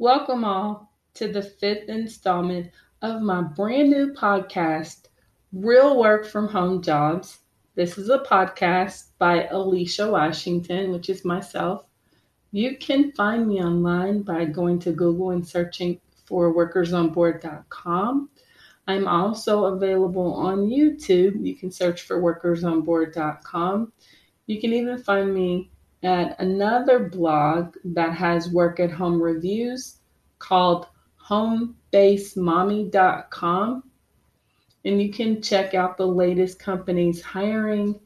Welcome all to the fifth installment of my brand new podcast, Real Work from Home Jobs. This is a podcast by Alicia Washington, which is myself. You can find me online by going to Google and searching for workersonboard.com. I'm also available on YouTube. You can search for workersonboard.com. You can even find me at another blog that has work at home reviews called homebasemommy.com. And you can check out the latest companies hiring,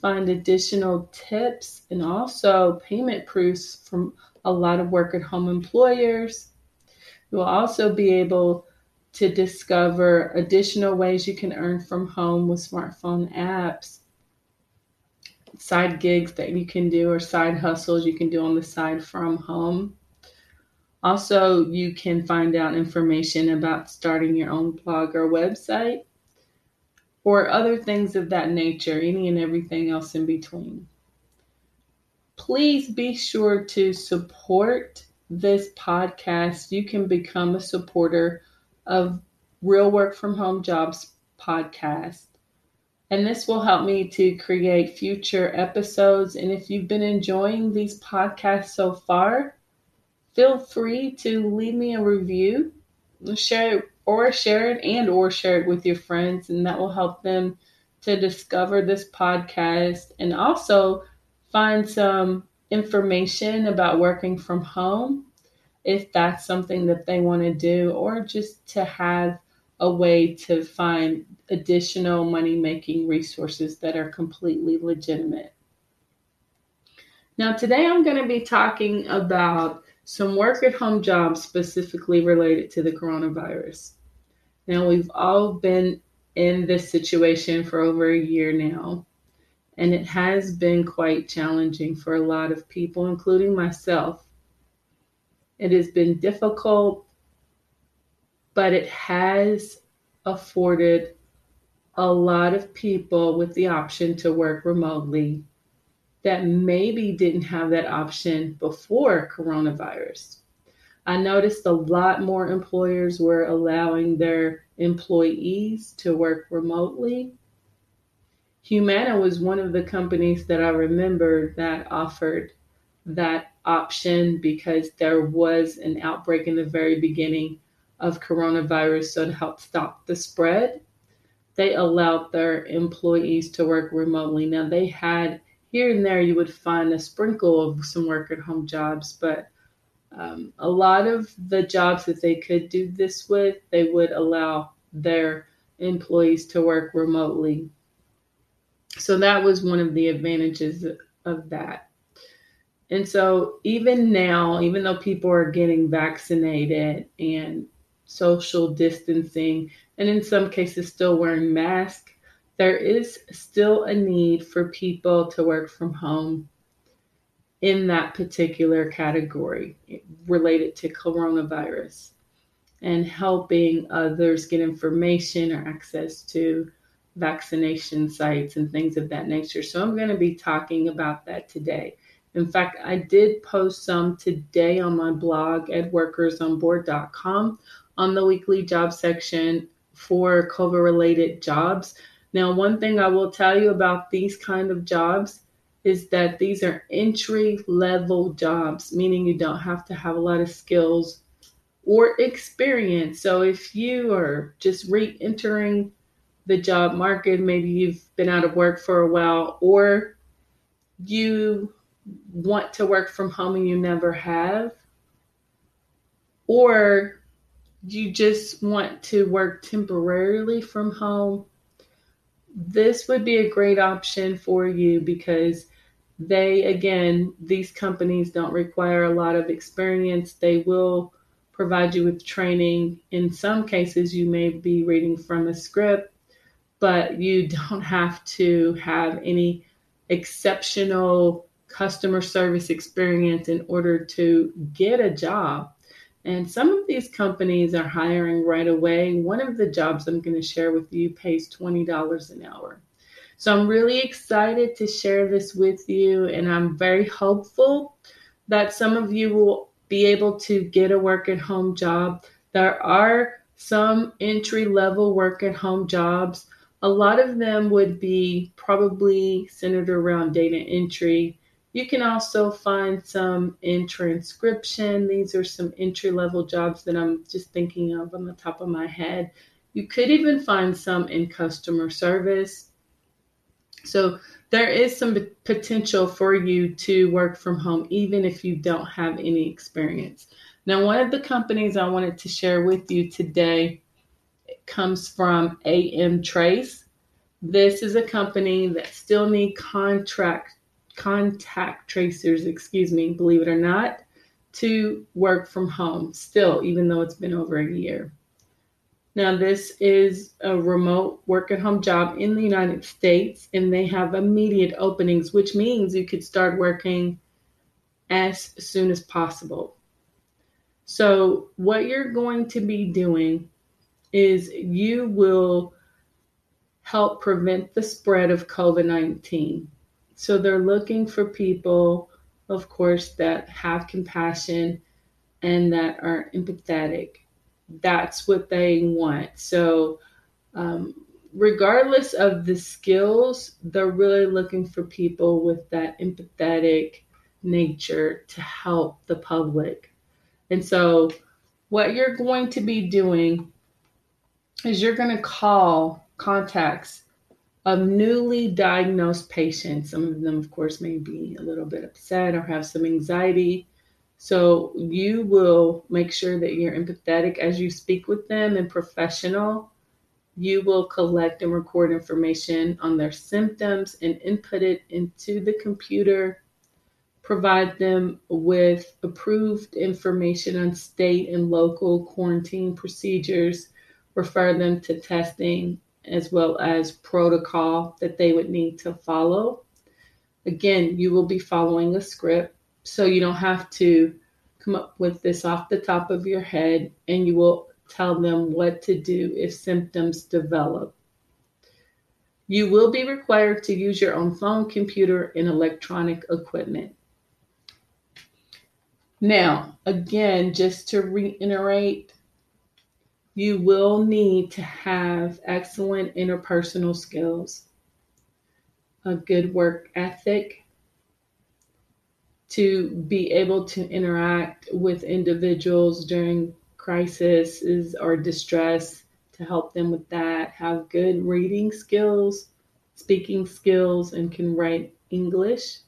find additional tips, and also payment proofs from a lot of work at home employers. You will also be able to discover additional ways you can earn from home with smartphone apps side gigs that you can do or side hustles you can do on the side from home. Also, you can find out information about starting your own blog or website or other things of that nature, any and everything else in between. Please be sure to support this podcast. You can become a supporter of Real Work from Home Jobs podcast and this will help me to create future episodes. And if you've been enjoying these podcasts so far, feel free to leave me a review, share it or share it and or share it with your friends and that will help them to discover this podcast and also find some information about working from home if that's something that they want to do or just to have a way to find additional money making resources that are completely legitimate. Now, today I'm going to be talking about some work at home jobs specifically related to the coronavirus. Now, we've all been in this situation for over a year now, and it has been quite challenging for a lot of people, including myself. It has been difficult but it has afforded a lot of people with the option to work remotely that maybe didn't have that option before coronavirus. I noticed a lot more employers were allowing their employees to work remotely. Humana was one of the companies that I remember that offered that option because there was an outbreak in the very beginning of coronavirus so to help stop the spread. They allowed their employees to work remotely. Now, they had here and there, you would find a sprinkle of some work at home jobs, but um, a lot of the jobs that they could do this with, they would allow their employees to work remotely. So that was one of the advantages of that. And so even now, even though people are getting vaccinated and social distancing, and in some cases, still wearing masks, there is still a need for people to work from home in that particular category related to coronavirus and helping others get information or access to vaccination sites and things of that nature. So, I'm going to be talking about that today. In fact, I did post some today on my blog at workersonboard.com on the weekly job section for COVID related jobs. Now, one thing I will tell you about these kind of jobs, is that these are entry level jobs, meaning you don't have to have a lot of skills or experience. So if you are just re entering the job market, maybe you've been out of work for a while, or you want to work from home and you never have, or you just want to work temporarily from home, this would be a great option for you because they, again, these companies don't require a lot of experience. They will provide you with training. In some cases, you may be reading from a script, but you don't have to have any exceptional customer service experience in order to get a job. And some of these companies are hiring right away. One of the jobs I'm going to share with you pays $20 an hour. So I'm really excited to share this with you, and I'm very hopeful that some of you will be able to get a work at home job. There are some entry level work at home jobs. A lot of them would be probably centered around data entry. You can also find some in transcription. These are some entry level jobs that I'm just thinking of on the top of my head. You could even find some in customer service. So there is some potential for you to work from home, even if you don't have any experience. Now, one of the companies I wanted to share with you today comes from AM Trace. This is a company that still need contract contact tracers, excuse me, believe it or not, to work from home still, even though it's been over a year. Now, this is a remote work at home job in the United States, and they have immediate openings, which means you could start working as soon as possible. So, what you're going to be doing is you will help prevent the spread of COVID 19. So, they're looking for people, of course, that have compassion and that are empathetic that's what they want. So, um, regardless of the skills, they're really looking for people with that empathetic nature to help the public. And so, what you're going to be doing is you're going to call contacts of newly diagnosed patients. Some of them, of course, may be a little bit upset or have some anxiety. So you will make sure that you're empathetic as you speak with them and professional. You will collect and record information on their symptoms and input it into the computer. Provide them with approved information on state and local quarantine procedures. Refer them to testing as well as protocol that they would need to follow. Again, you will be following a script so you don't have to come up with this off the top of your head and you will tell them what to do if symptoms develop. You will be required to use your own phone, computer, and electronic equipment. Now, again, just to reiterate, you will need to have excellent interpersonal skills, a good work ethic, to be able to interact with individuals during crisis or distress to help them with that, have good reading skills, speaking skills, and can write English.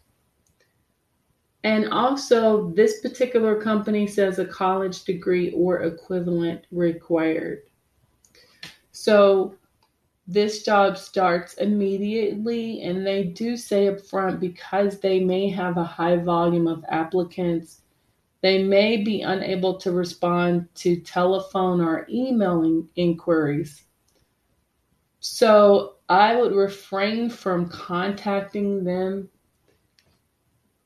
And also, this particular company says a college degree or equivalent required. So, this job starts immediately and they do say up front because they may have a high volume of applicants they may be unable to respond to telephone or emailing inquiries so i would refrain from contacting them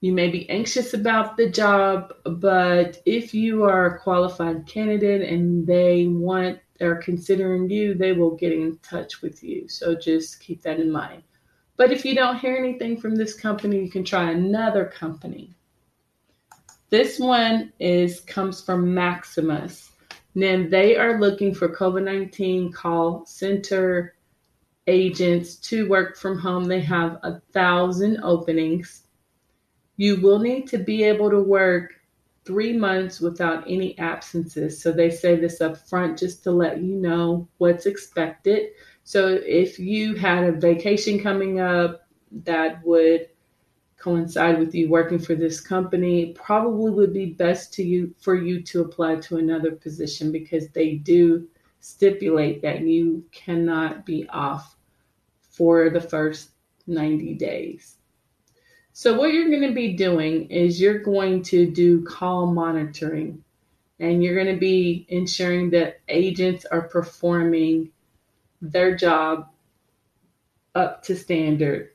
you may be anxious about the job but if you are a qualified candidate and they want are considering you, they will get in touch with you. So just keep that in mind. But if you don't hear anything from this company, you can try another company. This one is comes from Maximus. Then they are looking for COVID 19 call center agents to work from home. They have a thousand openings. You will need to be able to work three months without any absences. So they say this up front just to let you know what's expected. So if you had a vacation coming up that would coincide with you working for this company, probably would be best to you for you to apply to another position because they do stipulate that you cannot be off for the first 90 days. So, what you're going to be doing is you're going to do call monitoring and you're going to be ensuring that agents are performing their job up to standard.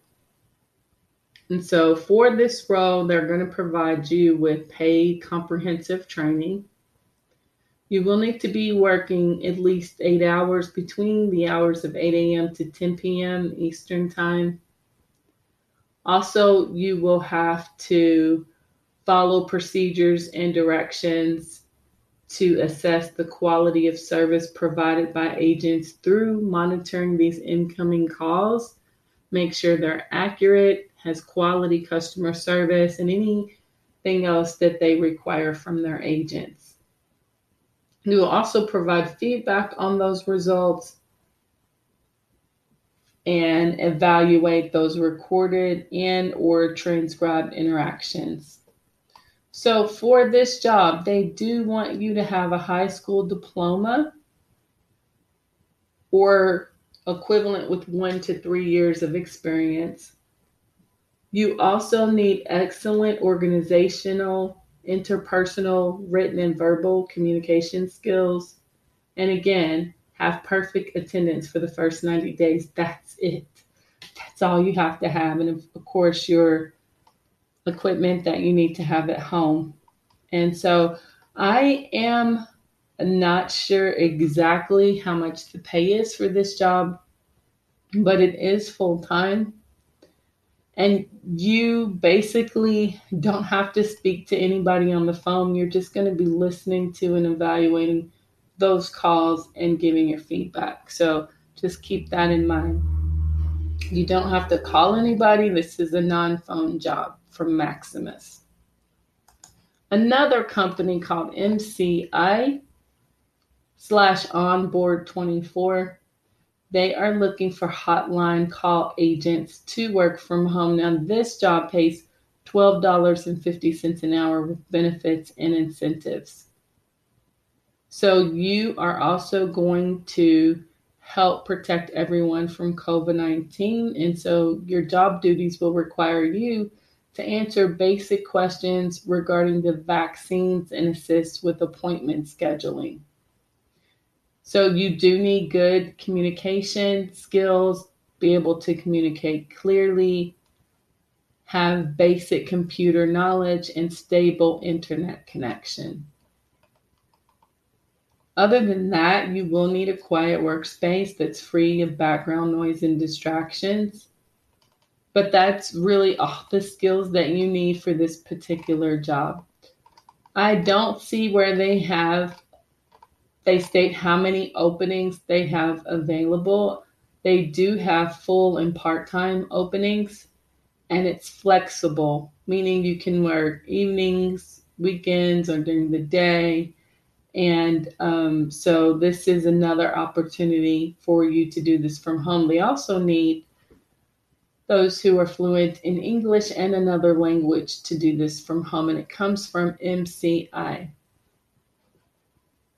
And so, for this role, they're going to provide you with paid comprehensive training. You will need to be working at least eight hours between the hours of 8 a.m. to 10 p.m. Eastern Time also, you will have to follow procedures and directions to assess the quality of service provided by agents through monitoring these incoming calls. Make sure they're accurate, has quality customer service, and anything else that they require from their agents. You will also provide feedback on those results and evaluate those recorded and or transcribed interactions. So for this job, they do want you to have a high school diploma or equivalent with 1 to 3 years of experience. You also need excellent organizational, interpersonal, written and verbal communication skills. And again, have perfect attendance for the first 90 days. That's it. That's all you have to have. And of course, your equipment that you need to have at home. And so I am not sure exactly how much the pay is for this job, but it is full time. And you basically don't have to speak to anybody on the phone. You're just going to be listening to and evaluating those calls and giving your feedback. So just keep that in mind. You don't have to call anybody. This is a non phone job from Maximus. Another company called MCI slash Onboard 24. They are looking for hotline call agents to work from home. Now, this job pays $12.50 an hour with benefits and incentives. So you are also going to help protect everyone from COVID 19. And so your job duties will require you to answer basic questions regarding the vaccines and assist with appointment scheduling. So you do need good communication skills, be able to communicate clearly, have basic computer knowledge, and stable internet connection. Other than that, you will need a quiet workspace that's free of background noise and distractions. But that's really all the skills that you need for this particular job. I don't see where they have, they state how many openings they have available. They do have full and part time openings, and it's flexible, meaning you can work evenings, weekends, or during the day and um, so this is another opportunity for you to do this from home. They also need those who are fluent in English and another language to do this from home, and it comes from MCI.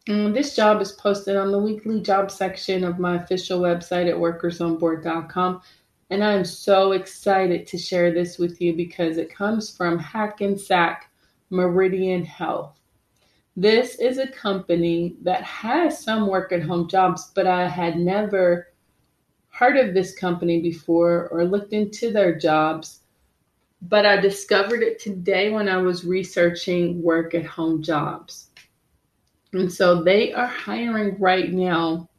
And this job is posted on the weekly job section of my official website at workersonboard.com. And I'm so excited to share this with you because it comes from Hackensack Meridian Health. This is a company that has some work at home jobs, but I had never heard of this company before or looked into their jobs. But I discovered it today when I was researching work at home jobs. And so they are hiring right now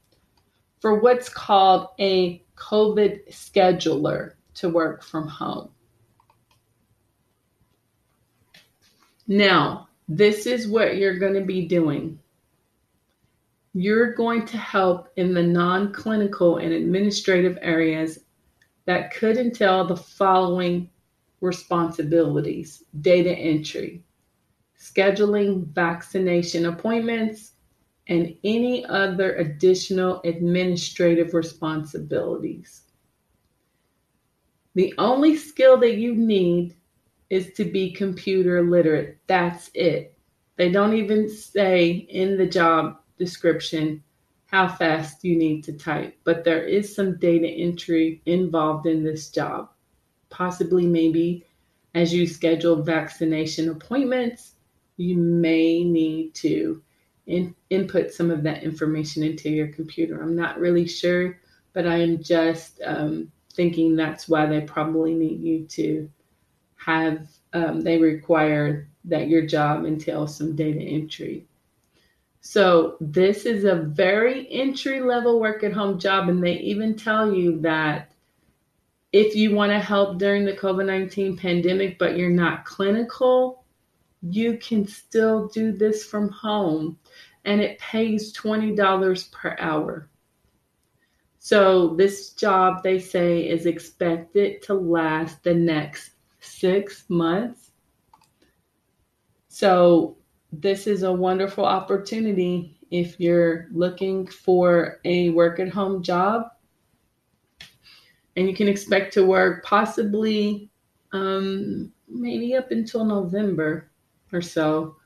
for what's called a COVID scheduler to work from home. Now, this is what you're going to be doing. You're going to help in the non clinical and administrative areas that could entail the following responsibilities data entry, scheduling vaccination appointments, and any other additional administrative responsibilities. The only skill that you need is to be computer literate. That's it. They don't even say in the job description how fast you need to type, but there is some data entry involved in this job. Possibly, maybe as you schedule vaccination appointments, you may need to in, input some of that information into your computer. I'm not really sure, but I am just um, thinking that's why they probably need you to have, um, they require that your job entails some data entry. So, this is a very entry level work at home job, and they even tell you that if you want to help during the COVID 19 pandemic, but you're not clinical, you can still do this from home and it pays $20 per hour. So, this job, they say, is expected to last the next six months. So, this is a wonderful opportunity if you're looking for a work at home job. And you can expect to work possibly um, maybe up until November or so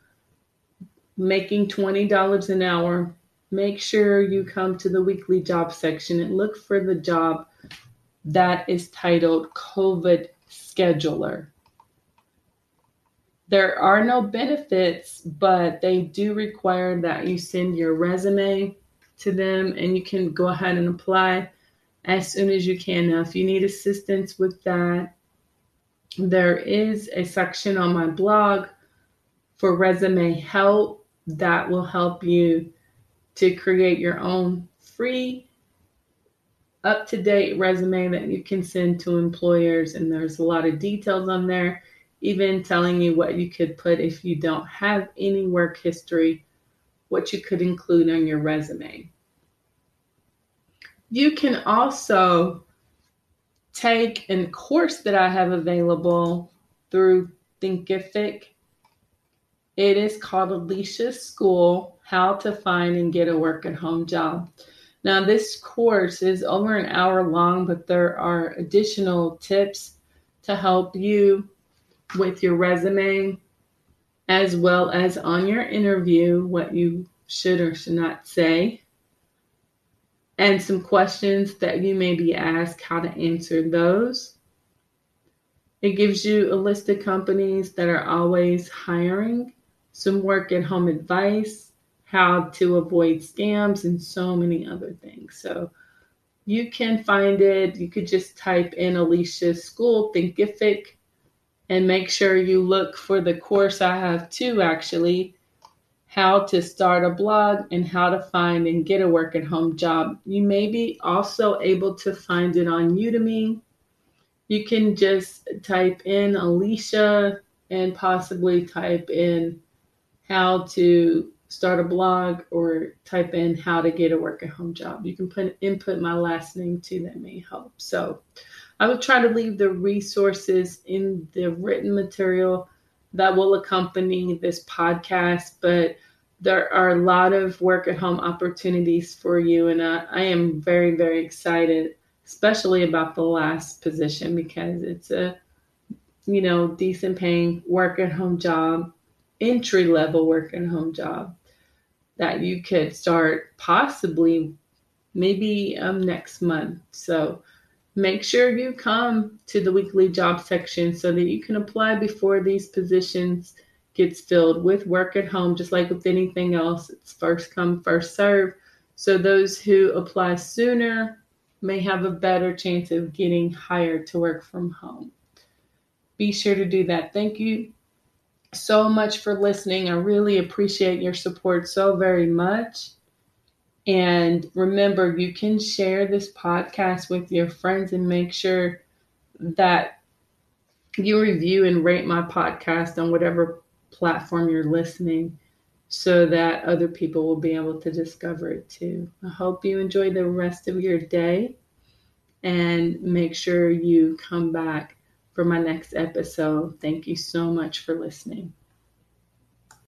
making $20 an hour, make sure you come to the weekly job section and look for the job that is titled COVID Scheduler. There are no benefits, but they do require that you send your resume to them and you can go ahead and apply as soon as you can. Now, if you need assistance with that, there is a section on my blog for resume help that will help you to create your own free up to date resume that you can send to employers. And there's a lot of details on there, even telling you what you could put if you don't have any work history, what you could include on your resume. You can also take a course that I have available through Thinkific it is called Alicia's School How to Find and Get a Work at Home Job. Now, this course is over an hour long, but there are additional tips to help you with your resume as well as on your interview, what you should or should not say, and some questions that you may be asked how to answer those. It gives you a list of companies that are always hiring some work at home advice, how to avoid scams, and so many other things. So you can find it. You could just type in Alicia's School Thinkific and make sure you look for the course I have too, actually how to start a blog and how to find and get a work at home job. You may be also able to find it on Udemy. You can just type in Alicia and possibly type in how to start a blog or type in how to get a work at home job. You can put input my last name too, that may help. So I will try to leave the resources in the written material that will accompany this podcast, but there are a lot of work at home opportunities for you. And I, I am very, very excited, especially about the last position because it's a, you know, decent paying work at home job entry level work at home job that you could start possibly maybe um, next month. So make sure you come to the weekly job section so that you can apply before these positions gets filled with work at home just like with anything else. It's first come first serve. So those who apply sooner may have a better chance of getting hired to work from home. Be sure to do that. Thank you so much for listening. I really appreciate your support so very much. And remember, you can share this podcast with your friends and make sure that you review and rate my podcast on whatever platform you're listening so that other people will be able to discover it too. I hope you enjoy the rest of your day and make sure you come back for my next episode. Thank you so much for listening.